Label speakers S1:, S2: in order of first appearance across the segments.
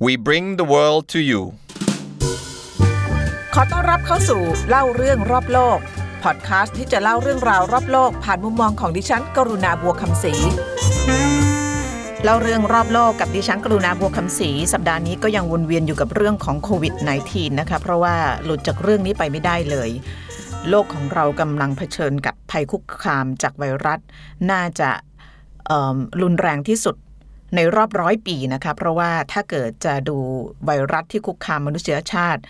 S1: we bring the world to you
S2: ขอต้อนรับเข้าสู่เล่าเรื่องรอบโลก พอดคาสต์ที่จะเล่าเรื่องราวรอบโลก ผ่านมุมมองของดิฉัน กรุณาบัวคำศรีเล่าเรื่องรอบโลกกับดิฉันกรุณาบัวคำศรีสัปดาห์นี้ก็ยังวนเวียนอยู่กับเรื่องของโควิด -19 นะคะ เพราะว่าหลุดจากเรื่องนี้ไปไม่ได้เลยโลกของเรากำลังเผชิญกับภัยคุกคามจากไวรัส น่าจะรุนแรงที่สุด ในรอบร้อยปีนะคะเพราะว่าถ้าเกิดจะดูไวรัสที่คุกคามมนุษยชาติ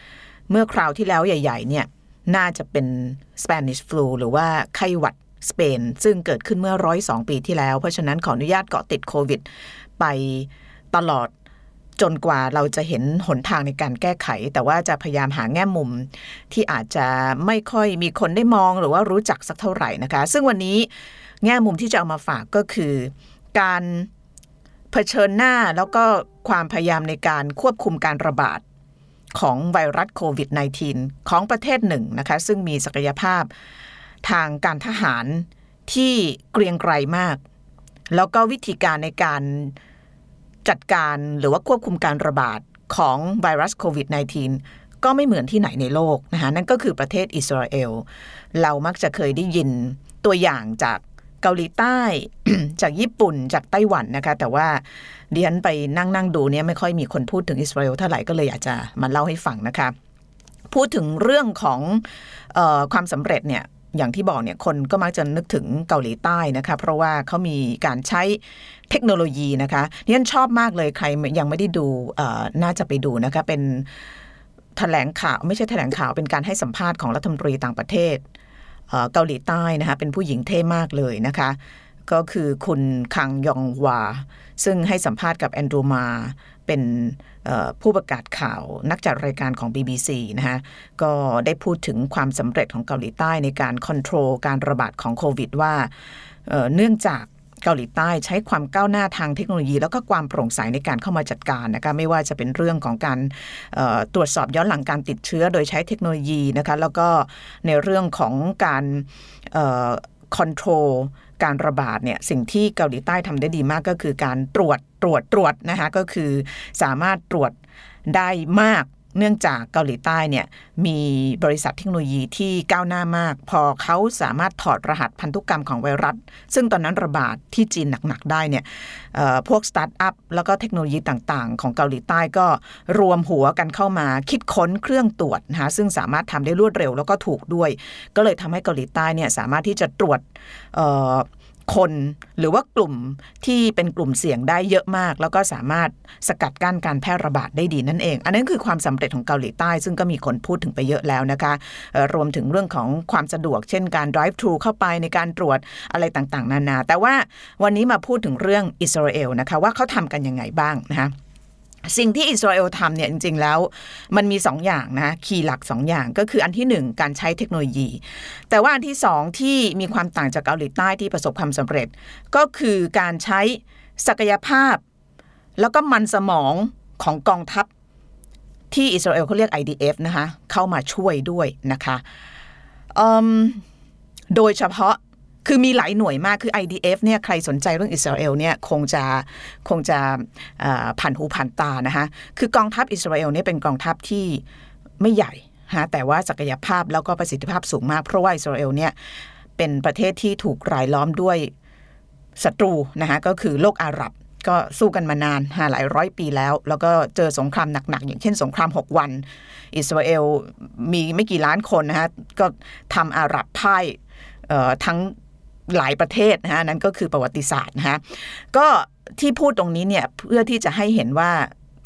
S2: เมื่อคราวที่แล้วใหญ่ ๆ เนี่ย น่าจะเป็น Spanish flu หรือว่าไข้หวัดสเปน ซึ่งเกิดขึ้นเมื่อร้อยสองปีที่แล้ว เพราะฉะนั้นขออนุญาตเกาะติดโควิด ไปตลอดจนกว่าเราจะเห็นหนทางในการแก้ไข แต่ว่าจะพยายามหาแง่มุม ที่อาจจะไม่ค่อยมีคนได้มองหรือว่ารู้จักสักเท่าไหร่นะคะ ซึ่งวันนี้แง่มุมที่จะเอามาฝากก็คือ การ เผชิญหน้าแล้วก็ความพยายามในการควบคุมการระบาดของไวรัสโควิด -19 ของประเทศหนึ่งนะคะ ซึ่งมีศักยภาพทางการทหารที่เกรียงไกรมาก แล้วก็วิธีการในการจัดการหรือว่าควบคุมการระบาดของไวรัสโควิด -19 ก็ไม่เหมือนที่ไหนในโลกนะคะนั่นก็คือประเทศอิสราเอล เรามักจะเคยได้ยินตัวอย่างจาก เกาหลีใต้ จากญี่ปุ่นจากไต้หวันนะคะ แต่ว่าดิฉันไปนั่งนั่งดูเนี่ยไม่ค่อยมีคนพูดถึงอิสราเอลเท่าไหร่ก็เลยอยากจะมาเล่าให้ฟังนะคะ พูดถึงเรื่องของออความสำเร็จเนี่ยอย่างที่บอกเนี่ยคนก็มักจะนึกถึงเกาหลีใต้นะคะ เพราะว่าเขามีการใช้เทคโนโลยีนะคะดิฉันชอบมากเลยใครยังไม่ได้ดูน่าจะไปดูนะคะเป็นแถลงข่าวไม่ใช่แถลงข่าวเป็นการให้สัมภาษณ์ของรัฐมนตรีต่างประเทศ เกาหลีใต้นะคะเป็นผู้หญิงเท่มากเลยนะคะ ก็คือคุณคังยองวา ซึ่งให้สัมภาษณ์กับแอนดรูมาเป็นผู้ประกาศข่าวนักจัดรายการของ BBC นะคะก็ได้พูดถึงความสำเร็จของเกาหลีใต้ในการควบคุมการระบาดของโควิดว่าเนื่องจาก เกาหลีใต้ใช้ความก้าวหน้าทางเทคโนโลยี แล้วก็ความโปร่งใสในการเข้ามาจัดการนะคะไม่ว่าจะเป็นเรื่องของการตรวจสอบย้อนหลังการติดเชื้อ โดยใช้เทคโนโลยีนะคะแล้วก็ในเรื่องของการคอนโทรลการระบาดเนี่ยสิ่งที่เกาหลีใต้ทำได้ดีมากก็คือการตรวจตรวจตรวจนะคะก็คือสามารถตรวจได้มาก เนื่องจากเกาหลีใต้เนี่ยมีบริษัทเทคโนโลยีที่ก้าวหน้ามาก พอเขาสามารถถอดรหัสพันธุกรรมของไวรัส ซึ่งตอนนั้นระบาดที่จีนหนัก ๆ ได้เนี่ยพวกสตาร์ทอัพแล้วก็เทคโนโลยีต่างๆ ของเกาหลีใต้ก็รวมหัวกันเข้ามาคิดค้นเครื่องตรวจนะคะซึ่งสามารถทำได้รวดเร็วแล้วก็ถูกด้วย ก็เลยทำให้เกาหลีใต้เนี่ยสามารถที่จะตรวจ คนหรือว่ากลุ่มที่เป็นกลุ่มเสี่ยงได้เยอะมาก แล้วก็สามารถสกัดกั้นการแพร่ระบาดได้ดีนั่นเอง อันนั้นคือความสำเร็จของเกาหลีใต้ ซึ่งก็มีคนพูดถึงไปเยอะแล้วนะคะรวมถึงเรื่องของความสะดวก เช่นการ drive thru เข้าไปในการตรวจอะไรต่างๆ นานา แต่ว่าวันนี้มาพูดถึงเรื่องอิสราเอลนะคะว่าเขาทำกันยังไงบ้างนะคะ สิ่งที่อิสราเอลทำเนี่ยจริง ๆ แล้ว มันมี 2ออย่างนะคีย์หลัก2ออย่างก็คืออันที่ 1 การใช้เทคโนโลยี แต่ว่าอันที่ 2 ที่มีความต่างจากเกาหลีใต้ที่ประสบความสำเร็จ ก็คือการใช้ศักยภาพ แล้วก็มันสมองของกองทัพที่อิสราเอลเขาเรียก IDF นะคะเข้ามาช่วยด้วยนะคะโดยเฉพาะ คือมีหลายหน่วยมากคือ IDF เนี่ยใครสนใจเรื่องอิสราเอลเนี่ยคงจะคงจะผ่านหูผ่านตานะคะคือกองทัพอิสราเอลเนี่ยเป็นกองทัพที่ไม่ใหญ่ฮะแต่ว่าศักยภาพแล้วก็ประสิทธิภาพสูงมาก เพราะว่าอิสราเอลเนี่ยเป็นประเทศที่ถูกรายล้อมด้วยศัตรูนะคะก็คือโลกอาหรับก็สู้กันมานานหลายร้อยปีแล้ว แล้วก็เจอสงครามหนัก ๆ อย่างเช่นสงคราม 6 วัน อิสราเอลมีไม่กี่ล้านคนนะคะก็ทำอาหรับพ่ายทั้ง หลายประเทศนะฮะนั้นก็คือประวัติศาสตร์นะฮะก็ที่พูดตรงนี้เนี่ยเพื่อที่จะให้เห็นว่า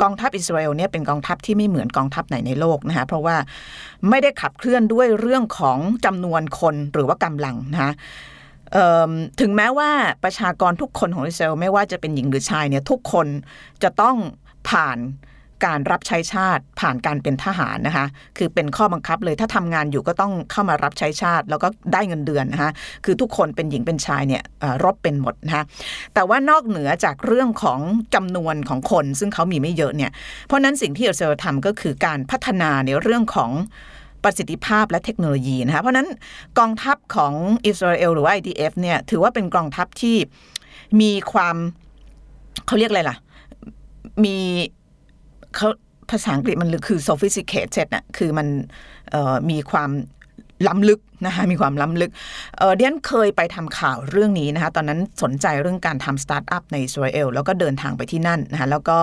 S2: กองทัพอิสราเอลเนี่ยเป็นกองทัพที่ไม่เหมือนกองทัพไหนในโลกนะคะเพราะว่าไม่ได้ขับเคลื่อนด้วยเรื่องของจำนวนคนหรือว่ากำลังนะคะถึงแม้ว่าประชากรทุกคนของอิสราเอลไม่ว่าจะเป็นหญิงหรือชายเนี่ยทุกคนจะต้องผ่าน การรับใช้ชาติผ่านการเป็นทหารนะคะ คือเป็นข้อบังคับเลยถ้าทำงานอยู่ก็ต้องเข้ามารับใช้ชาติ แล้วก็ได้เงินเดือนนะคะคือทุกคนเป็นหญิงเป็นชายเนี่ยรบเป็นหมดนะคะแต่ว่านอกเหนือจากเรื่องของจำนวนของคน ซึ่งเขามีไม่เยอะเนี่ยเพราะนั้นสิ่งที่อิสราเอลทำก็คือการพัฒนาในเรื่องของประสิทธิภาพและเทคโนโลยีนะคะเพราะนั้นกองทัพของอิสราเอลหรือว่า IDF เนี่ยถือว่าเป็นกองทัพที่มีความเขาเรียกอะไรล่ะ มี เขาภาษาอังกฤษมันคือ sophisticated นะคือมันมีความล้ำลึกนะคะมีความล้ำลึกเออเดียนเคยไปทำข่าวเรื่องนี้นะคะตอนนั้นสนใจเรื่องการทำสตาร์ทอัพในอิสราเอลแล้วก็เดินทางไปที่นั่นนะคะแล้วก็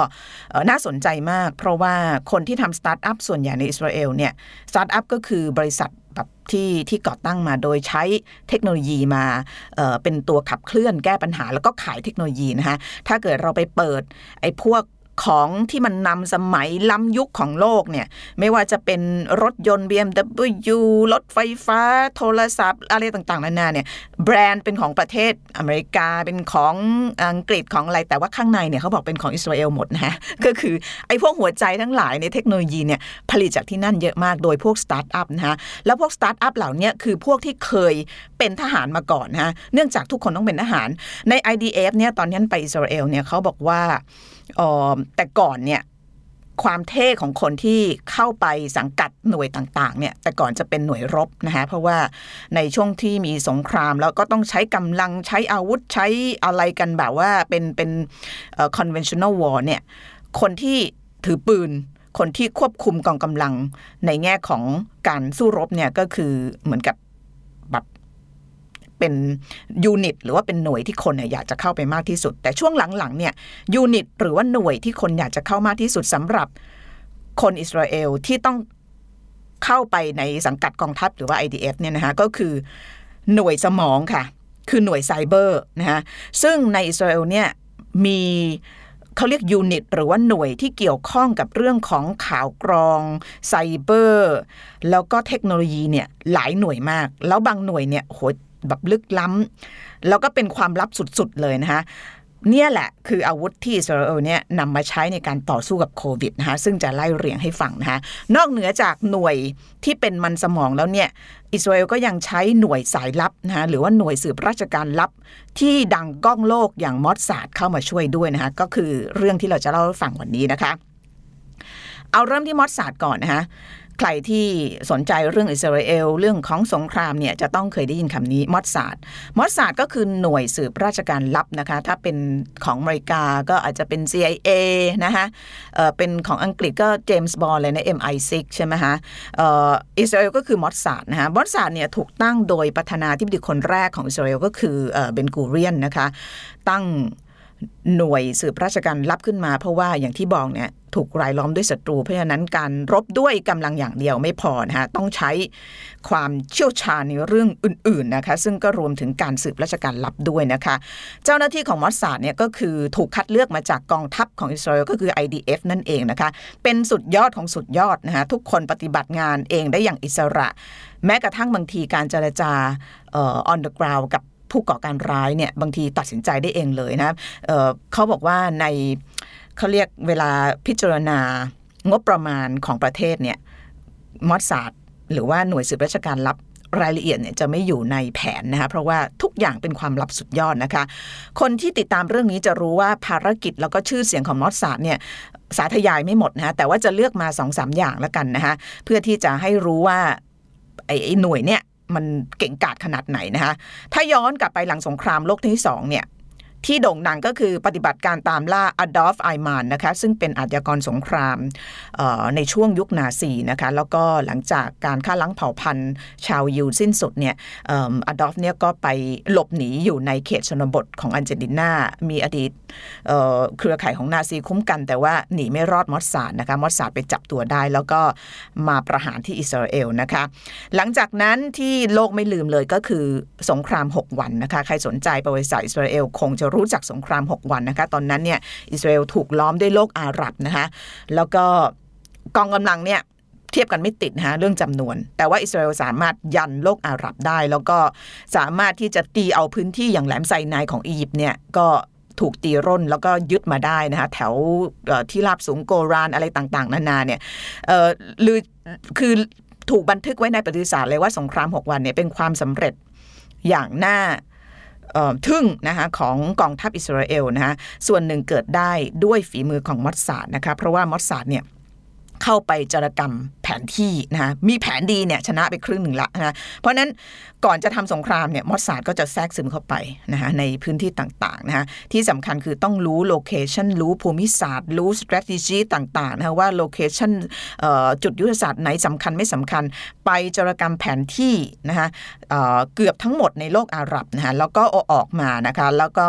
S2: น่าสนใจมาก เพราะว่าคนที่ทำสตาร์ทอัพส่วนใหญ่ในอิสราเอลเนี่ยสตาร์ทอัพก็คือบริษัทแบบที่ที่ก่อตั้งมาโดยใช้เทคโนโลยีมาเป็นตัวขับเคลื่อนแก้ปัญหาแล้วก็ขายเทคโนโลยีนะคะถ้าเกิดเราไปเปิดไอ้พวก ของที่มันนำสมัยล้ำยุคของโลกเนี่ยไม่ว่าจะเป็นรถยนต์ BMW รถไฟฟ้า โทรศัพท์ อะไรต่างๆนานาเนี่ยแบรนด์เป็นของประเทศอเมริกาเป็นของอังกฤษของอะไรแต่ว่าข้างในเนี่ยเขาบอกเป็นของอิสราเอลหมดนะฮะก็คือไอ้พวกหัวใจทั้งหลายในเทคโนโลยีเนี่ยผลิตจากที่นั่นเยอะมากโดยพวกสตาร์ทอัพนะฮะแล้วพวกสตาร์ทอัพเหล่านี้คือพวกที่เคยเป็นทหารมาก่อนนะฮะเนื่องจากทุกคนต้องเป็นทหารใน IDF เนี่ยตอนนี้ไปอิสราเอลเนี่ยเขาบอกว่า อ๋อแต่ก่อนเนี่ยความเท่ของคนที่เข้าไปสังกัดหน่วยต่างๆเนี่ยแต่ก่อนจะเป็นหน่วยรบนะคะเพราะว่าในช่วงที่มีสงครามแล้วก็ต้องใช้กำลังใช้อาวุธใช้อะไรกันแบบว่าเป็นเป็น conventional war เนี่ยคนที่ถือปืน คนที่ควบคุมกองกำลังในแง่ของการสู้รบเนี่ยก็คือเหมือนกับ เป็น unit หรือว่าเป็นหน่วยที่คนเนี่ยอยากจะเข้าไปมากที่สุด แต่ช่วงหลังๆเนี่ย unit หรือว่าหน่วยที่คนอยากจะเข้ามากที่สุดสำหรับคนอิสราเอลที่ต้องเข้าไปในสังกัดกองทัพหรือว่า IDF เนี่ยนะคะก็คือหน่วยสมองค่ะ คือหน่วยไซเบอร์นะคะซึ่งในอิสราเอลเนี่ยมีเขาเรียก unit หรือว่าหน่วยที่เกี่ยวข้องกับเรื่องของข่าวกรองไซเบอร์ แล้วก็เทคโนโลยีเนี่ยหลายหน่วยมาก แล้วบางหน่วยเนี่ยโห แบบลึกล้ำแล้วก็เป็นความลับสุดๆเลยนะคะเนี่ยแหละคืออาวุธที่อิสราเอลเนี่ยนำมาใช้ในการต่อสู้กับโควิดนะคะซึ่งจะไล่เรียงให้ฟังนะคะนอกเหนือจากหน่วยที่เป็นมันสมองแล้วเนี่ยอิสราเอลก็ยังใช้หน่วยสายลับนะคะหรือว่าหน่วยสืบราชการลับ ที่ดังก้องโลกอย่างมอสซาดเข้ามาช่วยด้วยนะคะก็คือเรื่องที่เราจะเล่าให้ฟังวันนี้นะคะ เอาเริ่มที่มอสซาดก่อนนะคะ ใครที่สนใจเรื่องอิสราเอล เรื่องของสงครามเนี่ยจะต้องเคยได้ยินคำนี้มอสซาดมอสซาดก็คือหน่วยสืบราชการลับนะคะ ถ้าเป็นของอเมริกาก็อาจจะเป็น CIA นะคะเป็นของอังกฤษก็เจมส์บอนด์เลยนะ MI6 ใช่ไหมคะอ,อิสราเอลก็คือมอสซาดนะคะมอสซาดเนี่ยถูกตั้งโดยประธานาธิบดีคนแรกของอิสราเอลก็คือเบนกูเรียนนะคะตั้ง หน่วยสืบราชการลับขึ้นมาเพราะว่าอย่างที่บอกเนี่ยถูกรายล้อมด้วยศัตรู เพราะฉะนั้นการรบด้วยกำลังอย่างเดียวไม่พอนะคะต้องใช้ความเชี่ยวชาญในเรื่องอื่นๆนะคะซึ่งก็รวมถึงการสืบราชการลับด้วยนะคะ เจ้าหน้าที่ของมอสซาดเนี่ยก็คือถูกคัดเลือกมาจากกองทัพของอิสราเอลก็คือ IDF นั่นเองนะคะเป็นสุดยอดของสุดยอดนะคะทุกคนปฏิบัติงานเองได้อย่างอิสระ แม้กระทั่งบางทีการเจรจาเอ่อ on the ground กับ ผู้ก่อการร้ายเนี่ยบางทีตัดสินใจได้เองเลยนะเเขาบอกว่าในเขาเรียกเวลาพิจารณางบประมาณของประเทศเนี่ยมอสซาดหรือว่าหน่วยสืบราชการลับรายละเอียดเนี่ยจะไม่อยู่ในแผนนะคะเพราะว่าทุกอย่างเป็นความลับสุดยอดนะคะ คนที่ติดตามเรื่องนี้จะรู้ว่าภารกิจแล้วก็ชื่อเสียงของมอสซาดเนี่ยสาธยายไม่หมดนะคะแต่ว่าจะเลือกมาสองสามอย่างแล้วกันนะคะเพื่อที่จะให้รู้ว่าไอ้หน่วยเนี่ย มันเก่งกาจขนาดไหนนะคะถ้าย้อนกลับไปหลังสงครามโลกที่สองเนี่ย ที่โด่งดังก็คือปฏิบัติการตามล่าอดอล์ฟไอมานนะคะซึ่งเป็นอาชญากรสงครามในช่วงยุคนาซีนะคะแล้วก็หลังจากการฆ่าล้างเผ่าพันธุ์ชาวยิวสิ้นสุดเนี่ยอดอล์ฟเนี่ยก็ไปหลบหนีอยู่ในเขตชนบทของอาร์เจนตินา มีอดีตเอ่อเครือข่ายของนาซีคุ้มกัน แต่ว่าหนีไม่รอดมอสซาดนะคะมอสซาดไปจับตัวได้ แล้วก็มาประหารที่อิสราเอลนะคะหลังจากนั้นที่โลกไม่ลืมเลยก็คือสงคราม 6 วันนะคะใครสนใจประวัติศาสตร์อิสราเอลคงจะรู้จักสงคราม 6 วันนะคะ ตอนนั้นเนี่ยอิสราเอลถูกล้อมด้วยโลกอาหรับนะคะแล้วก็กองกำลังเนี่ยเทียบกันไม่ติดนะฮะเรื่องจำนวน แต่ว่าอิสราเอลสามารถยันโลกอาหรับได้ แล้วก็สามารถที่จะตีเอาพื้นที่อย่างแหลมไซนายของอียิปต์เนี่ยก็ถูกตีร่นแล้วก็ยึดมาได้นะคะแถวที่ราบสูงโกรานอะไรต่างๆ นานาเนี่ยเออหรือคือถูกบันทึกไว้ในประวัติศาสตร์เลยว่าสงคราม 6 วันเนี่ยเป็นความสำเร็จอย่างน่า ทึ่งนะคะของกองทัพอิสราเอลนะคะส่วนหนึ่งเกิดได้ด้วยฝีมือของมอสซาดนะคะเพราะว่ามอสซาดเนี่ยเข้าไปจารกรรม แผนที่นะคะมีแผนดีเนี่ยชนะไปครึ่งหนึ่งละนะเพราะนั้นก่อนจะทำสงครามเนี่ยมอสซาดก็จะแทรกซึมเข้าไปนะคะในพื้นที่ต่างๆนะคะที่สำคัญคือต้องรู้ location รู้ภูมิศาสตร์ รู้ strategy ต่างๆนะคะว่า location จุดยุทธศาสตร์ไหนสำคัญไม่สำคัญ ไปจารกรรมแผนที่นะคะเกือบทั้งหมดในโลกอาหรับนะคะแล้วก็ออกมานะคะแล้วก็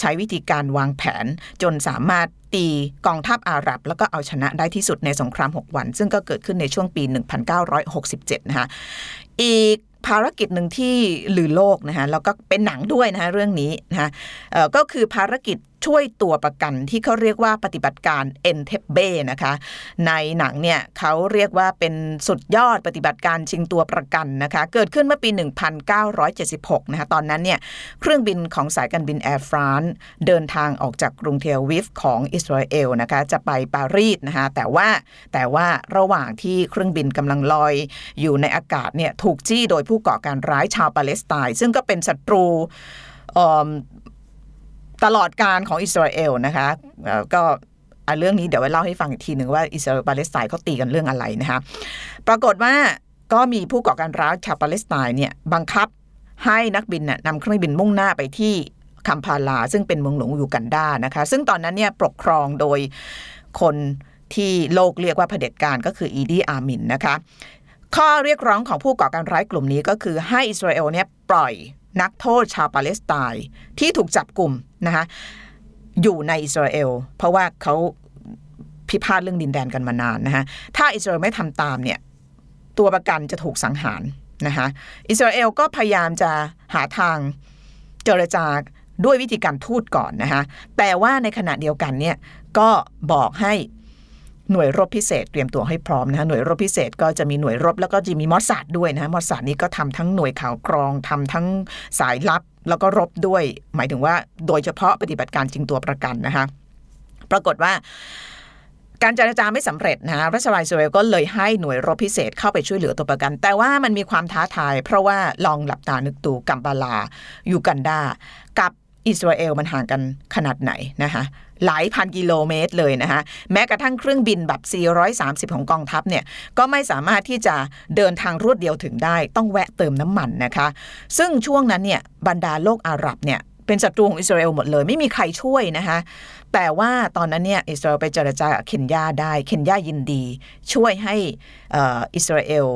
S2: ใช้วิธีการวางแผนจนสามารถตีกองทัพอาหรับ แล้วก็เอาชนะได้ที่สุดในสงคราม 6 วัน ซึ่งก็เกิดขึ้นในช่วงปี 1967 นะคะอีกภารกิจหนึ่งที่ลือโลกนะคะแล้วก็เป็นหนังด้วยนะคะเรื่องนี้นะคะก็คือภารกิจ ช่วยตัวประกันที่เขาเรียกว่าปฏิบัติการเอ็นเทเบนะคะ ในหนังเนี่ยเขาเรียกว่าเป็นสุดยอดปฏิบัติการชิงตัวประกันนะคะ เกิดขึ้นเมื่อปี 1976 นะคะ ตอนนั้นเนี่ยเครื่องบินของสายการบินแอร์ฟรานซ์เดินทางออกจากกรุงเทลอาวีฟของอิสราเอลนะคะ จะไปปารีสนะคะแต่ว่าแต่ว่าระหว่างที่เครื่องบินกำลังลอย อยู่ในอากาศเนี่ยถูกจี้โดยผู้ก่อการร้ายชาวปาเลสไตน์ซึ่งก็เป็นศัตรู ตลอดกาลของอิสราเอลนะคะก็เรื่องนี้เดี๋ยวไว้เล่าให้ฟังอีกทีหนึ่งว่าอิสราเอลปาเลสไตน์เขาตีกันเรื่องอะไรนะคะปรากฏว่าก็มีผู้ก่อการร้ายชาวปาเลสไตน์เนี่ยบังคับให้นักบินน่ะนำเครื่องบินมุ่งหน้าไปที่คัมพาลา ซึ่งเป็นเมืองหลวงยูกันดานะคะ ซึ่งตอนนั้นเนี่ยปกครองโดยคนที่โลกเรียกว่าเผด็จการก็คืออีดีอามินนะคะ ข้อเรียกร้องของผู้ก่อการร้ายกลุ่มนี้ก็คือให้อิสราเอลเนี่ยปล่อย นักโทษชาวปาเลสไตน์ที่ถูกจับกลุ่มนะคะอยู่ในอิสราเอล เพราะว่าเขาพิพาทเรื่องดินแดนกันมานานนะคะถ้าอิสราเอลไม่ทำตามเนี่ยตัวประกันจะถูกสังหารนะคะอิสราเอลก็พยายามจะหาทางเจรจาด้วยวิธีการทูตก่อนนะคะแต่ว่าในขณะเดียวกันเนี่ยก็บอกให้ หน่วยรบพิเศษเตรียมตัวให้พร้อมนะคะหน่วยรบพิเศษก็จะมีหน่วยรบแล้วก็จะมีมอสซาดด้วยนะมอสซาดนี้ก็ทำทั้งหน่วยข่าวกรองทำทั้งสายลับ แล้วก็รบด้วย หมายถึงว่าโดยเฉพาะปฏิบัติการจริงตัวประกันนะคะปรากฏว่าการเจรจาไม่สำเร็จนะรัฐบาลอิสเอลก็เลยให้หน่วยรบพิเศษเข้าไปช่วยเหลือตัวประกัน แต่ว่ามันมีความท้าทาย เพราะว่าลองหลับตานึกดูกัมปาลายูกันดากับ อิสราเอลมันห่างกันขนาดไหนนะคะหลายพันกิโลเมตรเลยนะคะแม้กระทั่งเครื่องบินแบบ 430 ของกองทัพเนี่ยก็ไม่สามารถที่จะเดินทางรวดเดียวถึงได้ ต้องแวะเติมน้ำมันนะคะ ซึ่งช่วงนั้นเนี่ยบรรดาโลกอาหรับเนี่ยเป็นศัตรูของอิสราเอลหมดเลย ไม่มีใครช่วยนะคะแต่ว่าตอนนั้นเนี่ยอิสราเอลไปเจรจากับเคนยาได้ เคนยายินดี ช่วยให้อออิสราเอล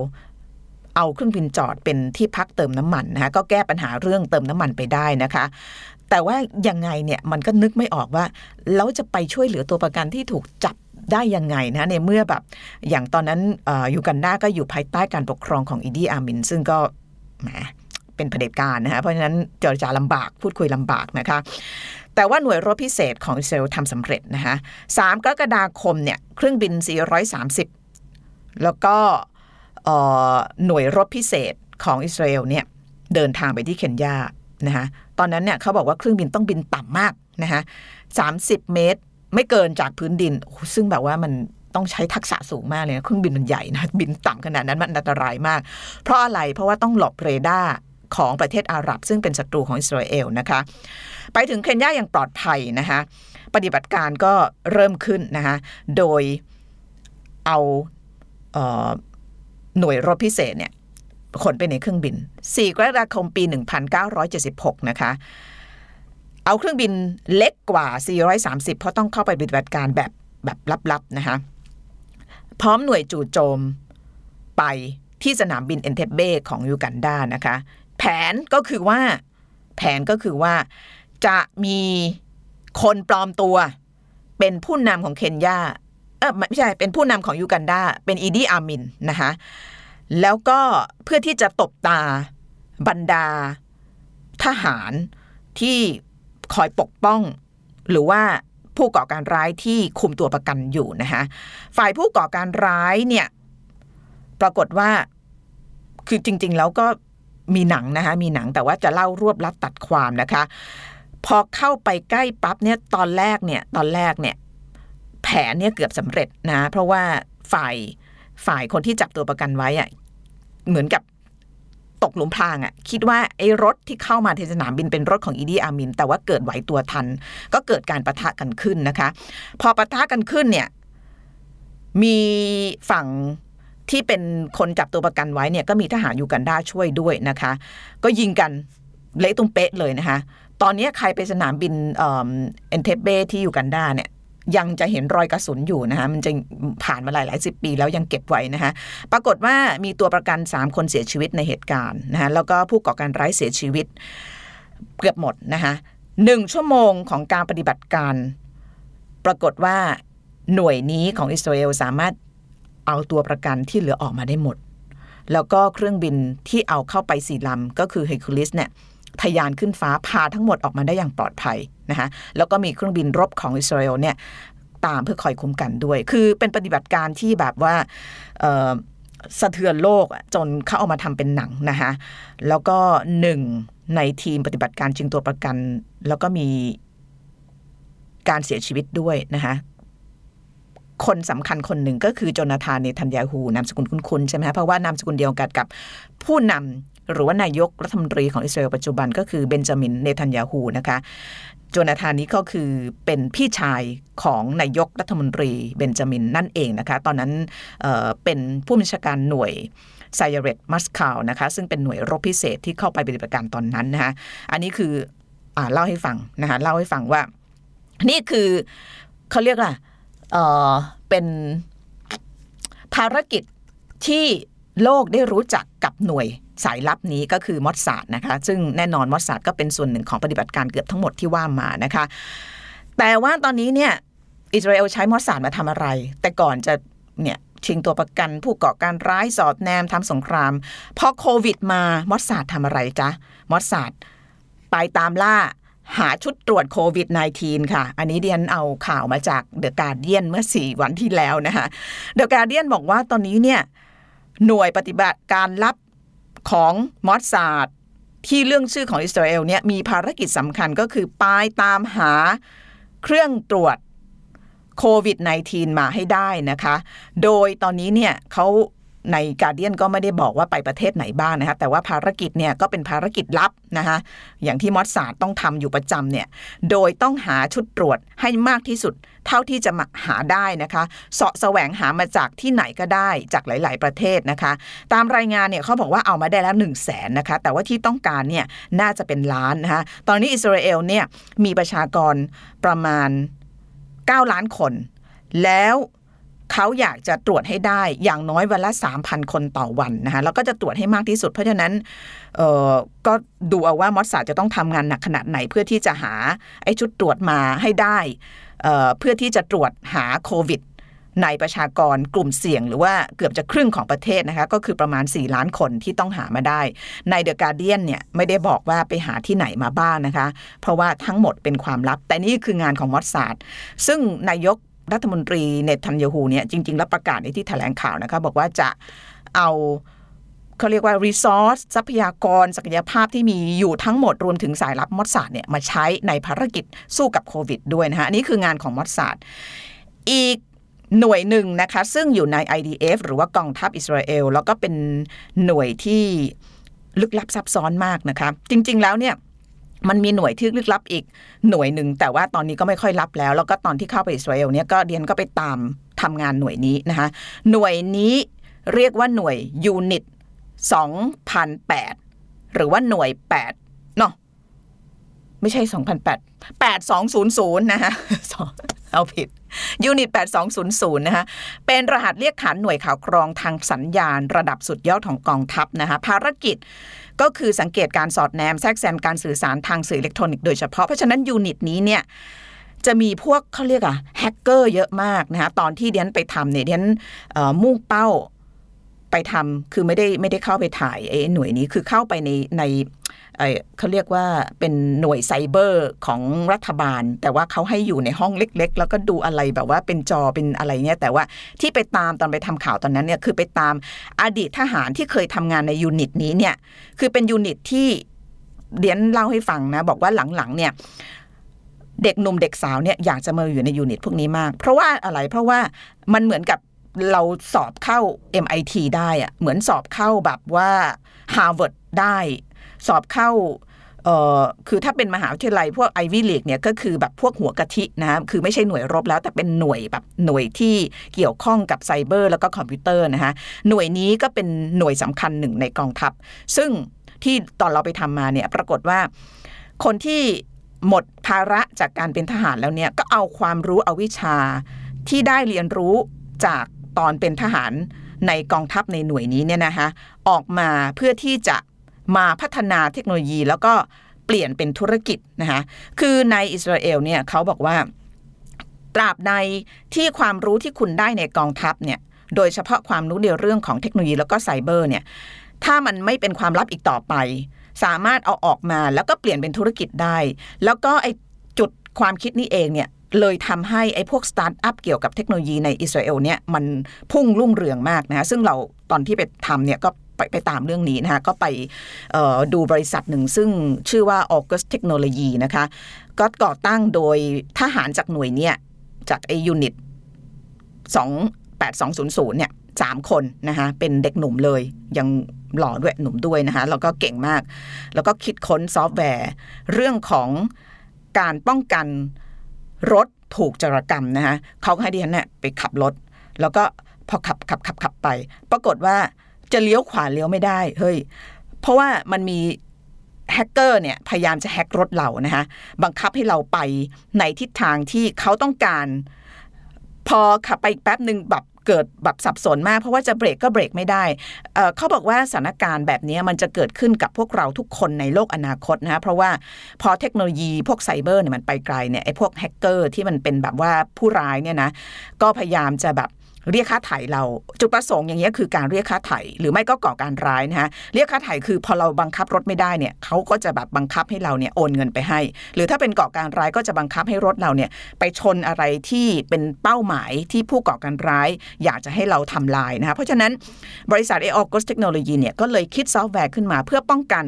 S2: เอาเครื่องบินจอดเป็นที่พักเติมน้ำมันนะคะก็แก้ปัญหาเรื่องเติมน้ำมันไปได้นะคะ แต่ว่ายังไงเนี่ยมันก็นึกไม่ออกว่าแล้วจะไปช่วยเหลือตัวประกันที่ถูกจับได้ยังไงนะในเมื่อแบบ อย่างตอนนั้นอยู่กันดาก็อยู่ภายใต้การปกครองของอีดีอามิน ซึ่งก็แหมเป็นเผด็จการนะคะเพราะฉะนั้นเจรจาลำบากพูดคุยลำบากนะคะ แต่ว่าหน่วยรบพิเศษของอิสราเอลทำสำเร็จนะคะ3กรกฎาคมเนี่ยเครื่องบิน 430 แล้วก็หน่วยรบพิเศษของอิสราเอลเนี่ยเดินทางไปที่เคนยานะคะ ตอนนั้นเนี่ยเขาบอกว่าเครื่องบินต้องบินต่ำมากนะคะ30เมตร ไม่เกินจากพื้นดิน ซึ่งแบบว่ามันต้องใช้ทักษะสูงมากเลยนะเครื่องบินมันใหญ่นะบินต่ำขนาดนั้นมันอันตรายมาก เพราะอะไรเพราะว่าต้องหลบเรดาร์ของประเทศอาหรับ ซึ่งเป็นศัตรูของอิสราเอลนะคะ ไปถึงเคนยาอย่างปลอดภัยนะคะปฏิบัติการก็เริ่มขึ้นนะคะโดยเอาเออหน่วยรบพิเศษเนี่ย ขนไปในเครื่องบิน 4 กรกฎาคมปี 1976 นะคะ เอาเครื่องบินเล็กกว่า 430 เพราะต้องเข้าไปปฏิบัติการแบบแบบลับๆนะคะ พร้อมหน่วยจู่โจมไปที่สนามบินเอนเทเบของยูกันดานะคะ แผนก็คือว่าแผนก็คือว่าจะมีคนปลอมตัว เป็นผู้นำของเคนยาเออไม่ใช่เป็นผู้นำของยูกันดาเป็นอีดีอามินนะคะ แล้วก็เพื่อที่จะตบตาบรรดาทหารที่คอยปกป้อง หรือว่าผู้ก่อการร้ายที่คุมตัวประกันอยู่นะคะฝ่ายผู้ก่อการร้ายเนี่ยปรากฏว่าคือจริง ๆ แล้วก็มีหนังนะคะมีหนังแต่ว่าจะเล่ารวบลัดตัดความนะคะ พอเข้าไปใกล้ปั๊บเนี่ยตอนแรกเนี่ยตอนแรกเนี่ยแผนเนี่ยเกือบสำเร็จนะ เพราะว่าฝ่าย ฝ่ายคนที่จับตัวประกันไว้อะเหมือนกับตกหลุมพรางอะคิดว่าไอ้รถที่เข้ามาที่สนามบินเป็นรถของอีดีอามิน แต่ว่าเกิดไหวตัวทัน ก็เกิดการประทะกันขึ้นนะคะ พอประทะกันขึ้นเนี่ย มีฝั่งที่เป็นคนจับตัวประกันไว้เนี่ยก็มีทหารยูกันดาช่วยด้วยนะคะ ก็ยิงกันเละตุ้มเป๊ะเลยนะคะ ตอนนี้ใครไปสนามบินเอ็นเทเบที่ยูกันดาเนี่ย ยังจะเห็นรอยกระสุนอยู่นะคะมันจะผ่านมาหลายหลายสิบปีแล้วยังเก็บไว้นะคะปรากฏว่ามีตัวประกัน 3 คนเสียชีวิตในเหตุการณ์นะคะแล้วก็ผู้ก่อการร้ายเสียชีวิตเกือบหมดนะคะหนึ่งชั่วโมงของการปฏิบัติการ ปรากฏว่าหน่วยนี้ของอิสราเอลสามารถเอาตัวประกันที่เหลือออกมาได้หมด แล้วก็เครื่องบินที่เอาเข้าไปสี่ลำก็คือเฮคูลิสเนี่ยทะยานขึ้นฟ้าพาทั้งหมดออกมาได้อย่างปลอดภัย นะคะแล้วก็มีเครื่องบินรบของอิสราเอลเนี่ยตามเพื่อคอยคุ้มกันด้วย คือเป็นปฏิบัติการที่แบบว่าสะเทือนโลกจนเขาเอามาทำเป็นหนังนะคะแล้วก็หนึ่งในทีมปฏิบัติการจึงตัวประกัน แล้วก็มีการเสียชีวิตด้วยนะคะคนสำคัญคนหนึ่งก็คือโจนาธานเนทันยาฮูนามสกุลคุ้นๆใช่ไหมคะเพราะว่านามสกุลเดียวกันกับผู้นำ หรือว่านายกรัฐมนตรีของอิสราเอลปัจจุบันก็คือเบนจามินเนทันยาฮูนะคะโจนาธานนี้ก็คือเป็นพี่ชายของนายกรัฐมนตรีเบนจามินนั่นเองนะคะตอนนั้นเเป็นผู้บัญชาการหน่วยไซเรตมัสคาวนะคะซึ่งเป็นหน่วยรบพิเศษที่เข้าไปปฏิบัติการตอนนั้นนะคะอันนี้คืออเล่าให้ฟังนะคะเล่าให้ฟังว่า นี่คือเขาเรียกว่าเเป็นภารกิจที่โลกได้รู้จักกับหน่วย สายลับนี้ก็คือมอสซาดนะคะซึ่งแน่นอนมอสซาดก็เป็นส่วนหนึ่งของปฏิบัติการเกือบทั้งหมดที่ว่ามานะคะ แต่ว่าตอนนี้เนี่ยอิสราเอลใช้มอสซาดมาทำอะไร แต่ก่อนจะเนี่ยชิงตัวประกันผู้ก่อการร้ายสอดแนมทำสงครามพอโควิดมามอสซาดทำอะไรจ๊ะมอสซาดไปตามล่าหาชุดตรวจโควิด -19 ค่ะ อันนี้เดียนเอาข่าวมาจากเดอะการเดียนเมื่อ 4 วันที่แล้วนะคะเดอะการเดียนบอกว่าตอนนี้เนี่ยหน่วยปฏิบัติการลับ ของมอสซาดที่เรื่องชื่อของอิสราเอลเนี่ยมีภารกิจสำคัญก็คือปายตามหาเครื่องตรวจโควิด -19 มาให้ได้นะคะ โดยตอนนี้เนี่ยเขา ในการเดียนก็ไม่ได้บอกว่าไปประเทศไหนบ้างนะคะแต่ว่าภารกิจเนี่ยก็เป็นภารกิจลับนะคะอย่างที่มอสซาดต้องทำอยู่ประจำเนี่ยโดยต้องหาชุดตรวจให้มากที่สุด เท่าที่จะมาหาได้นะคะเสาะแสวงหามาจากที่ไหนก็ได้จากหลาย ๆ ประเทศนะคะ ตามรายงานเนี่ยเขาบอกว่าเอามาได้แล้ว1นึ่งแสนนะคะแต่ว่าที่ต้องการเนี่ยน่าจะเป็นล้านนะคะตอนนี้อิสราเอลเนี่ยมีประชากรประมาณ 9 ล้านคน แล้ว เขาอยากจะตรวจให้ได้อย่างน้อยวันละ 3,000 คนต่อวันนะคะแล้วก็จะตรวจให้มากที่สุด เพราะฉะนั้นก็ดูเอาว่ามอสซาจะต้องทำงานหนักขนาดไหน เพื่อที่จะหาไอ้ชุดตรวจมาให้ได้เเพื่อที่จะตรวจหาโควิดในประชากรกลุ่มเสี่ยงหรือว่าเกือบจะครึ่งของประเทศนะคะก็คือประมาณ 4 ล้านคนที่ต้องหามาได้ ใน The Guardian เนี่ยไม่ได้บอกว่าไปหาที่ไหนมาบ้างนะคะ เพราะว่าทั้งหมดเป็นความลับ แต่นี่คืองานของมอสซาดซึ่งนายก รัฐมนตรีเนทันยาฮูเนี่ยจริง ๆ แล้วประกาศในที่แถลงข่าวนะคะบอกว่าจะเอาเขาเรียกว่า resource ทรัพยากร ศักยภาพที่มีอยู่ทั้งหมดรวมถึงสายลับมอสซาดเนี่ยมาใช้ในภารกิจสู้กับโควิดด้วยนะคะนนี้คืองานของมอสซาดอีกหน่วยหนึ่งนะคะ ซึ่งอยู่ใน IDF หรือว่ากองทัพอิสราเอลแล้วก็เป็นหน่วยที่ลึกลับซับซ้อนมากนะคะ จริง ๆ แล้วเนี่ย มันมีหน่วยที่ลึกลับอีกหน่วยหนึ่ง แต่ว่าตอนนี้ก็ไม่ค่อยรับแล้ว แล้วก็ตอนที่เข้าไปอิสราเอลเนี่ยก็เดียนก็ไปตามทำงานหน่วยนี้นะคะหน่วยนี้เรียกว่าหน่วยยูนิต2008 หรือว่าหน่วย8เนาะไม่ใช่ 2008 8200 นะคะเอาผิด unit 8200 นะคะเป็นรหัสเรียกขานหน่วยข่าวกรองทางสัญญาณ ระดับสุดยอดของกองทัพนะคะภารกิจก็คือสังเกตการสอดแนมแทรกแซงการสื่อสารทางสื่ออิเล็กทรอนิกส์โดยเฉพาะ เพราะฉะนั้น unit นี้เนี่ยจะมีพวกเขาเรียกอะแฮกเกอร์เยอะมากนะคะตอนที่เดียนไปทำเนี่ยเดียนมุ่งเป้าไปทำคือไม่ได้ไม่ได้เข้าไปถ่ายไอ้หน่วยนี้คือเข้าไปในใน เขาเรียกว่าเป็นหน่วยไซเบอร์ของรัฐบาล แต่ว่าเขาให้อยู่ในห้องเล็ก ๆ แล้วก็ดูอะไรแบบว่าเป็นจอเป็นอะไรเนี่ยแต่ว่าที่ไปตามตอนไปทำข่าวตอนนั้นเนี่ยคือไปตามอดีตทหารที่เคยทำงานใน unit นี้เนี่ยคือเป็น unit ที่เดี๊ยนเล่าให้ฟังนะ บอกว่าหลังๆเนี่ยเด็กหนุ่มเด็กสาวเนี่ยอยากจะมาอยู่ใน unit พวกนี้มาก เพราะว่าอะไรเพราะว่ามันเหมือนกับเราสอบเข้า MIT ได้อะเหมือนสอบเข้าแบบว่า Harvard ได้ สอบเข้าเอ่อคือถ้าเป็นมหาวิทยาลัยพวกไอวิลีกเนี่ยก็คือแบบพวกหัวกะทินะคือไม่ใช่หน่วยรบแล้ว แต่เป็นหน่วยแบบหน่วยที่เกี่ยวข้องกับไซเบอร์แล้วก็คอมพิวเตอร์นะคะหน่วยนี้ก็เป็นหน่วยสำคัญหนึ่งในกองทัพ ซึ่งที่ตอนเราไปทำมาเนี่ยปรากฏว่าคนที่หมดภาระจากการเป็นทหารแล้วเนี่ยก็เอาความรู้เอาวิชาที่ได้เรียนรู้จากตอนเป็นทหารในกองทัพในหน่วยนี้เนี่ยนะคะออกมาเพื่อที่จะ มาพัฒนาเทคโนโลยีแล้วก็เปลี่ยนเป็นธุรกิจนะคะคือในอิสราเอลเนี่ยเขาบอกว่าตราบใดที่ความรู้ที่คุณได้ในกองทัพเนี่ยโดยเฉพาะความรู้ในเรื่องของเทคโนโลยีแล้วก็ไซเบอร์เนี่ยถ้ามันไม่เป็นความลับอีกต่อไป สามารถเอาออกมาแล้วก็เปลี่ยนเป็นธุรกิจได้ แล้วก็ไอจุดความคิดนี้เองเนี่ยเลยทำให้ไอ้พวกสตาร์ทอัพเกี่ยวกับเทคโนโลยีในอิสราเอลเนี่ยมันพุ่งรุ่งเรืองมากนะคะซึ่งเราตอนที่ไปทำเนี่ยก็ ไปไปตามเรื่องนี้นะคะก็ไปดูบริษัทหนึ่ง ซึ่งชื่อว่า Argus Technology นะคะก็ก่อตั้งโดยทหารจากหน่วยเนี่ยจากไอ unit 8200เนี่ยสามคนนะคะเป็นเด็กหนุ่มเลยยังหล่อด้วยหนุ่มด้วยนะคะแล้วก็เก่งมาก แล้วก็คิดค้นซอฟต์แวร์ เรื่องของการป้องกันรถถูกจารกรรมนะคะเขาให้ดิฉันเนี่ยไปขับรถ แล้วก็พอขับขับขับขับไป ปรากฏว่า จะเลี้ยวขวาเลี้ยวไม่ได้เฮ้ยเพราะว่ามันมีแฮกเกอร์เนี่ยพยายามจะแฮกรถเรานะคะบังคับให้เราไปในทิศทางที่เขาต้องการ พอขับไปอีกแป๊บหนึ่งแบบเกิดแบบสับสนมาก เพราะว่าจะเบรกก็เบรกไม่ได้เเขาบอกว่าสถานการณ์แบบนี้มันจะเกิดขึ้นกับพวกเราทุกคนในโลกอนาคตนะคะเพราะว่าพอเทคโนโลยีพวกไซเบอร์เนี่ยมันไปไกลเนี่ยไอ้พวกแฮกเกอร์ที่มันเป็นแบบว่าผู้ร้ายเนี่ยนะก็พยายามจะแบบ เรียกค่าไถ่เราจุดประสงค์อย่างนี้ยคือการเรียกค่าไถ่หรือไม่ก็ก่อการร้ายนะฮะเรียกค่าไถ่คือพอเราบังคับรถไม่ได้เนี่ยเขาก็จะแบบบังคับให้เราเนี่ยโอนเงินไปให้ หรือถ้าเป็นก่อการร้ายก็จะบังคับให้รถเราเนี่ยไปชนอะไรที่เป็นเป้าหมายที่ผู้ก่อการร้าย อยากจะให้เราทำลายนะคะเพราะฉะนั้นบริษัท Argus Technology เนี่ยก็เลยคิดซอฟต์แวร์ขึ้นมา เพื่อป้องกัน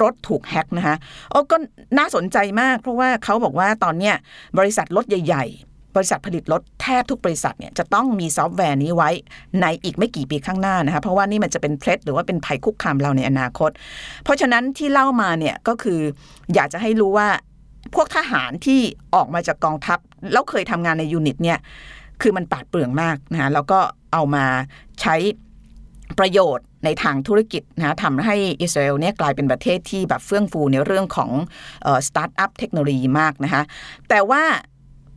S2: รถถูกแฮ็กนะคะโอ้ก็น่าสนใจมาก เพราะว่าเขาบอกว่าตอนเนี้ยบริษัทรถใหญ่ ๆ บริษัทผลิตรถแทบทุกบริษัทเนี่ยจะต้องมีซอฟต์แวร์นี้ไว้ในอีกไม่กี่ปีข้างหน้านะคะเพราะว่านี่มันจะเป็น threat หรือว่าเป็นภัยคุกคามเราในอนาคต เพราะฉะนั้นที่เล่ามาเนี่ยก็คืออยากจะให้รู้ว่าพวกทหารที่ออกมาจากกองทัพ แล้วเคยทำงานใน unit เนี่ยคือมันปราดเปรื่องมากนะคะแล้วก็เอามาใช้ประโยชน์ในทางธุรกิจนะทำให้อิสราเอลเนี่ยกลายเป็นประเทศที่แบบเฟื่องฟูในเรื่องของสตาร์ทอัพเทคโนโลยีมากนะคะแต่ว่า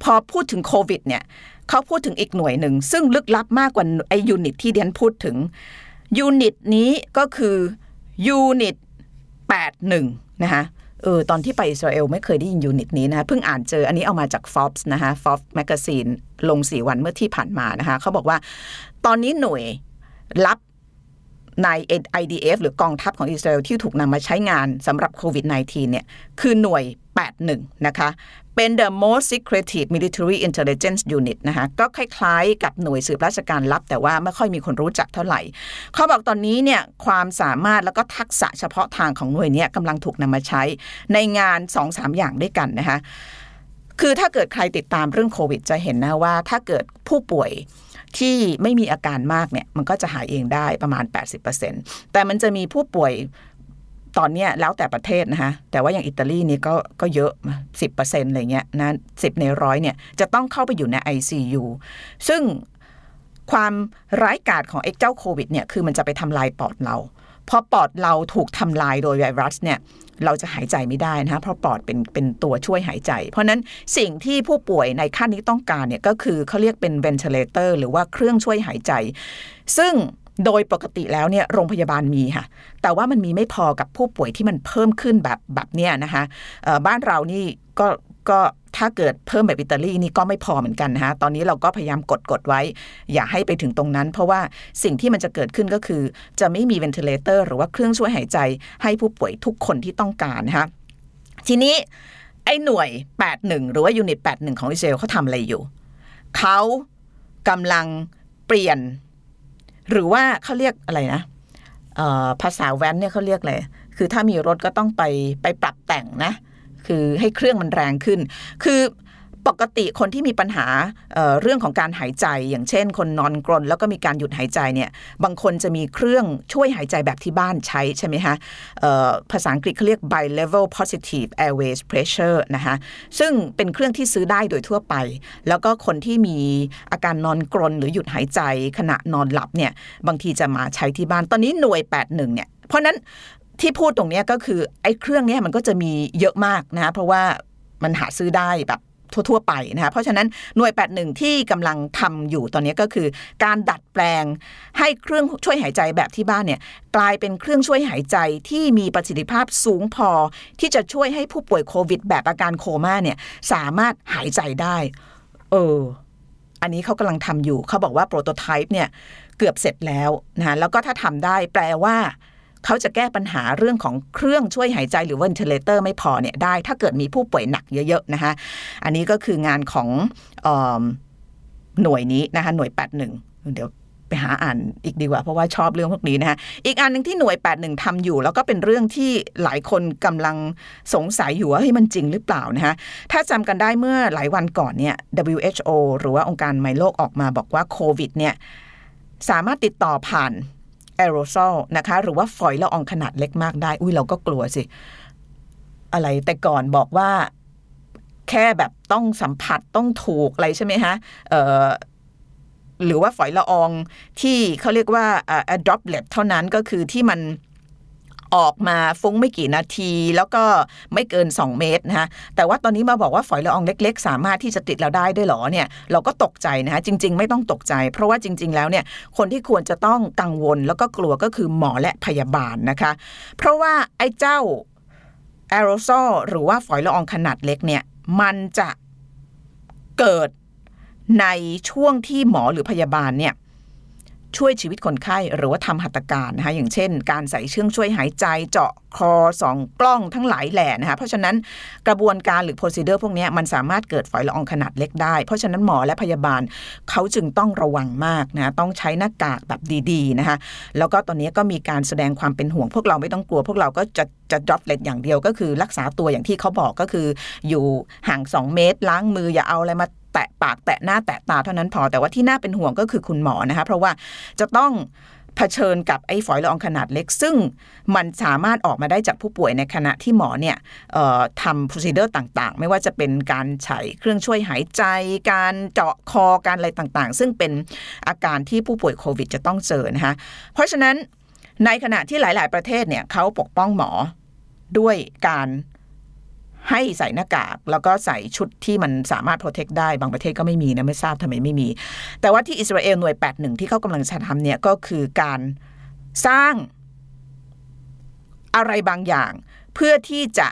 S2: พอพูดถึงโควิดเนี่ยเขาพูดถึงอีกหน่วยหนึ่ง ซึ่งลึกลับมากกว่าไอ unit ที่เดี๊ยนพูดถึง unit นี้ก็คือ unit 81 นะคะเออตอนที่ไปอิสราเอลไม่เคยได้ยินยูนิตนี้นะคะเพิ่งอ่านเจออันนี้เอามาจาก Forbes นะคะ Forbes Magazine ลงสี่วันเมื่อที่ผ่านมานะคะเขาบอกว่า ตอนนี้หน่วยรับใน IDF หรือกองทัพของอิสราเอลที่ถูกนำมาใช้งานสำหรับโควิด -19 เนี่ยคือหน่วย 81 นะคะ เป็น the most secretive military intelligence unit นะคะก็คล้ายๆ กับหน่วยสืบราชการลับ แต่ว่าไม่ค่อยมีคนรู้จักเท่าไหร่ เขาบอกตอนนี้เนี่ยความสามารถแล้วก็ทักษะเฉพาะทางของหน่วยนี้กำลังถูกนำมาใช้ในงาน 2-3 อย่างด้วยกันนะคะคือถ้าเกิดใครติดตามเรื่องโควิด จะเห็นนะว่า ถ้าเกิดผู้ป่วยที่ไม่มีอาการมากเนี่ยมันก็จะหายเองได้ประมาณ 80%แต่มันจะมีผู้ป่วย ตอนเนี้ยแล้วแต่ประเทศนะคะแต่ว่าอย่างอิตาลีนี่ก็ก็เยอะ10%อร์เซ็นต์อะไรเงี้ยนะสิบในร้อยเนี่ยจะต้องเข้าไปอยู่ใน ICU ซึ่งความร้ายกาจของไอ้เจ้าโควิดเนี่ยคือมันจะไปทำลายปอดเราพอปอดเราถูกทำลายโดยไวรัสเนี่ยเราจะหายใจไม่ได้นะคะเพราะปอดเป็นเป็นตัวช่วยหายใจ เพราะนั้นสิ่งที่ผู้ป่วยในขั้นนี้ต้องการเนี่ยก็คือเขาเรียกเป็น ventilator หรือว่าเครื่องช่วยหายใจ ซึ่ง โดยปกติแล้วเนี่ยโรงพยาบาลมีค่ะ แต่ว่ามันมีไม่พอกับผู้ป่วยที่มันเพิ่มขึ้นแบบแบบเนี้ยนะคะบ้านเรานี่ก็ก็ถ้าเกิดเพิ่มแบบอิตาลีนี่ก็ไม่พอเหมือนกันนะคะตอนนี้เราก็พยายามกดกดไว้ อย่าให้ไปถึงตรงนั้น เพราะว่าสิ่งที่มันจะเกิดขึ้นก็คือ จะไม่มี ventilator หรือว่าเครื่องช่วยหายใจ ให้ผู้ป่วยทุกคนที่ต้องการนะคะทีนี้ไอ้หน่วย 81 หรือว่า unit 81 ของอิสราเอลเขาทำอะไรอยู่ เขากำลังเปลี่ยน หรือว่าเขาเรียกอะไรนะภาษาแว้นเนี่ยเขาเรียกอะไรคือถ้ามีรถก็ต้องไปไปปรับแต่งนะ คือให้เครื่องมันแรงขึ้น คือ ปกติคนที่มีปัญหาเเรื่องของการหายใจ อย่างเช่น คนนอนกรนแล้วก็มีการหยุดหายใจเนี่ยบางคนจะมีเครื่องช่วยหายใจแบบที่บ้านใช้ใช่ไหมคะภาษาอังกฤษเขาเรียก bi-level positive airways pressure นะคะซึ่งเป็นเครื่องที่ซื้อได้โดยทั่วไป แล้วก็คนที่มีอาการนอนกรนหรือหยุดหายใจขณะนอนหลับเนี่ยบางทีจะมาใช้ที่บ้านตอนนี้หน่วย 81เนี่ยเพราะนั้นที่พูดตรงนี้ก็คือไอ้เครื่องนี้มันก็จะมีเยอะมากนะเพราะว่ามันหาซื้อได้แบบ ทั่ว ๆ ไปนะคะเพราะฉะนั้นหน่วย 81 ที่กำลังทำอยู่ตอนนี้ก็คือ การดัดแปลงให้เครื่องช่วยหายใจแบบที่บ้านเนี่ยกลายเป็นเครื่องช่วยหายใจที่มีประสิทธิภาพสูงพอ ที่จะช่วยให้ผู้ป่วยโควิด แบบอาการโคม่าเนี่ยสามารถหายใจได้ เออ อันนี้เขากำลังทำอยู่ เขาบอกว่าโปรโตไทป์เนี่ยเกือบเสร็จแล้วนะแล้วก็ถ้าทำได้แปลว่า เขาจะแก้ปัญหาเรื่องของเครื่องช่วยหายใจหรือว v นเทเลเตอร์ไม่พอเนี่ยได้ ถ้าเกิดมีผู้ป่วยหนักเยอะๆนะคะอันนี้ก็คืองานของหน่วยนี้นะคะหน่วย 81 เดี๋ยวไปหาอ่านอีกดีกว่าเพราะว่าชอบเรื่องพวกนี้นะคะอีกอันหนึ่งที่หน่วย 81ทำอยู่ แล้วก็เป็นเรื่องที่หลายคนกำลังสงสัยอยู่ว่าเฮ้ยมันจริงหรือเปล่านะคะถ้าจำกันได้เมื่อหลายวันก่อนเนี่ย WHO หรือว่าองค์การไมโลกออกมาบอกว่าโควิดเนี่ยสามารถติดต่อผ่าน แอโรซอลนะคะ หรือว่าฝอยละอองขนาดเล็กมากได้ อุ้ยเราก็กลัวสิ อะไรแต่ก่อนบอกว่าแค่แบบต้องสัมผัสต้องถูกอะไรใช่ไหมฮะหรือว่าฝอยละอองที่เขาเรียกว่า a droplet เท่านั้นก็คือที่มัน ออกมาฟุ้งไม่กี่นาที แล้วก็ไม่เกิน 2 เมตรนะฮะแต่ว่าตอนนี้มาบอกว่าฝอยละอองเล็ก ๆ สามารถที่จะติดเราได้ด้วยหรอเนี่ยเราก็ตกใจนะฮะจริง ๆ ไม่ต้องตกใจ เพราะว่าจริง ๆ แล้วเนี่ยคนที่ควรจะต้องกังวลแล้วก็กลัวก็คือหมอและพยาบาลนะคะ เพราะว่าไอ้เจ้าแอโรซอลหรือว่าฝอยละอองขนาดเล็กเนี่ยมันจะเกิดในช่วงที่หมอหรือพยาบาลเนี่ย ช่วยชีวิตคนไข้หรือว่าทำหัตถการนะคะอย่างเช่น การใส่เครื่องช่วยหายใจเจาะคอส่องกล้องทั้งหลายแหล่นะคะเพราะฉะนั้นกระบวนการหรือ procedure พวกนี้มันสามารถเกิดฝอยละอองขนาดเล็กได้ เพราะฉะนั้นหมอและพยาบาลเขาจึงต้องระวังมากนะต้องใช้หน้ากากแบบดีๆนะคะแล้วก็ตอนนี้ก็มีการแสดงความเป็นห่วง พวกเราไม่ต้องกลัว พวกเราก็จะจะ droplet อย่างเดียวก็คือรักษาตัวอย่างที่เขาบอกก็คือ อยู่ห่าง 2 เมตร ล้างมืออย่าเอาอะไรมา แตะปากแตะหน้าแตะตาเท่านั้นพอ แต่ว่าที่น่าเป็นห่วงก็คือคุณหมอนะคะเพราะว่าจะต้องเผชิญกับไอ้ฝอยละอองขนาดเล็ก ซึ่งมันสามารถออกมาได้จากผู้ป่วยในขณะที่หมอเนี่ยทำ procedure ต่างๆ ไม่ว่าจะเป็นการใช้เครื่องช่วยหายใจ การเจาะคอการอะไรต่างๆ ซึ่งเป็นอาการที่ผู้ป่วยโควิดจะต้องเจอนะคะเพราะฉะนั้นในขณะที่หลาย ๆ ประเทศเนี่ยเขาปกป้องหมอด้วยการ ให้ใส่หน้ากาก แล้วก็ใส่ชุดที่มันสามารถโปรเทคได้บางประเทศก็ไม่มีนะไม่ทราบทำไมไม่มี แต่ว่าที่อิสราเอลหน่วย 81 ที่เขากำลังจะทำเนี่ยก็คือการสร้างอะไรบางอย่าง เพื่อที่จะ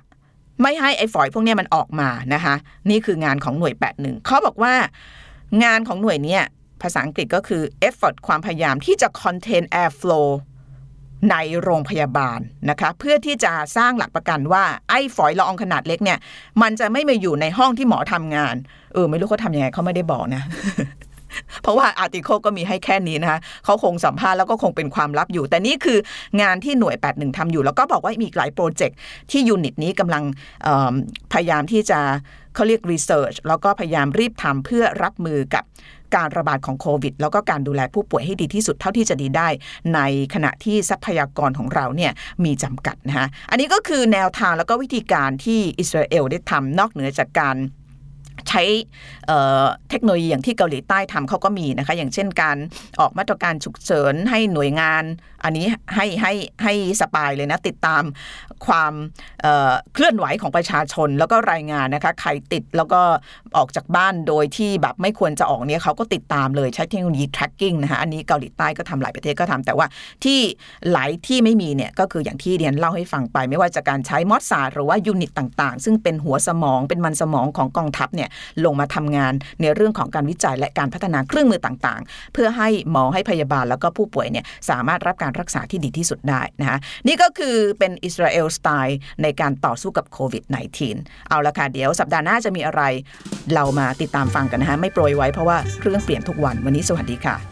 S2: ไม่ให้ไอ้ฝอยพวกนี้มันออกมานะคะนี่คืองานของหน่วย 81เขาบอกว่างานของหน่วยเนี้ภาษาอังกฤษก็คือ effort ความพยายามที่จะ contain air flow ในโรงพยาบาลนะคะ เพื่อที่จะสร้างหลักประกันว่าไอ้ฝอยละอองขนาดเล็กเนี่ย มันจะไม่มาอยู่ในห้องที่หมอทำงาน เออ ไม่รู้เขาทำยังไงเขาไม่ได้บอกนะเพราะว่าอาร์ติเคิลก็มีให้แค่นี้นะคะเขาคงสัมภาษณ์แล้วก็คงเป็นความลับอยู่ แต่นี่คืองานที่หน่วย 81ทำอยู่ แล้วก็บอกว่ามีหลายโปรเจกต์ที่ยูนิตนี้กำลังพยายามที่จะเขาเรียกรีเสิร์ชแล้วก็พยายามรีบทำเพื่อรับมือกับ การระบาดของโควิด แล้วก็การดูแลผู้ป่วยให้ดีที่สุดเท่าที่จะดีได้ ในขณะที่ทรัพยากรของเราเนี่ยมีจำกัดนะคะอันนี้ก็คือแนวทางแล้วก็วิธีการที่อิสราเอลได้ทำนอกเหนือจากการ ใช้เทคโนโลยีอย่างที่เกาหลีใต้ทำเขาก็มีนะคะ อย่างเช่นการออกมาตรการฉุกเฉินให้หน่วยงาน อันนี้ให้ให้ให้สปายเลยนะ ติดตามความเเคลื่อนไหวของประชาชน แล้วก็รายงานนะคะใครติดแล้วก็ออกจากบ้านโดยที่แบบไม่ควรจะออกเนี่ยเขาก็ติดตามเลยใช้เทคโนโลยี tracking นะคะอันนี้เกาหลีใต้ก็ทำหลายประเทศก็ทำแต่ว่าที่หลายที่ไม่มีเนี่ยก็คืออย่างที่เดี๊ยนเล่าให้ฟังไป ไม่ว่าจะการใช้มอสซาดหรือว่า unit ต่าง ๆ ซึ่งเป็นหัวสมองเป็นมันสมองของกองทัพเนี่ยลงมาทำงานในเรื่องของการวิจัยและการพัฒนาเครื่องมือต่างๆ เพื่อให้หมอให้พยาบาลแล้วก็ผู้ป่วยเนี่ยสามารถรับการรักษาที่ดีที่สุดได้นะคะนี่ก็คือเป็นอิสราเอลสไตล์ในการต่อสู้กับโควิด -19 เอาละค่ะ เดี๋ยวสัปดาห์หน้าจะมีอะไร เรามาติดตามฟังกันนะคะไม่โปรยไว้เพราะว่าเรื่องเปลี่ยนทุกวันวันนี้สวัสดีค่ะ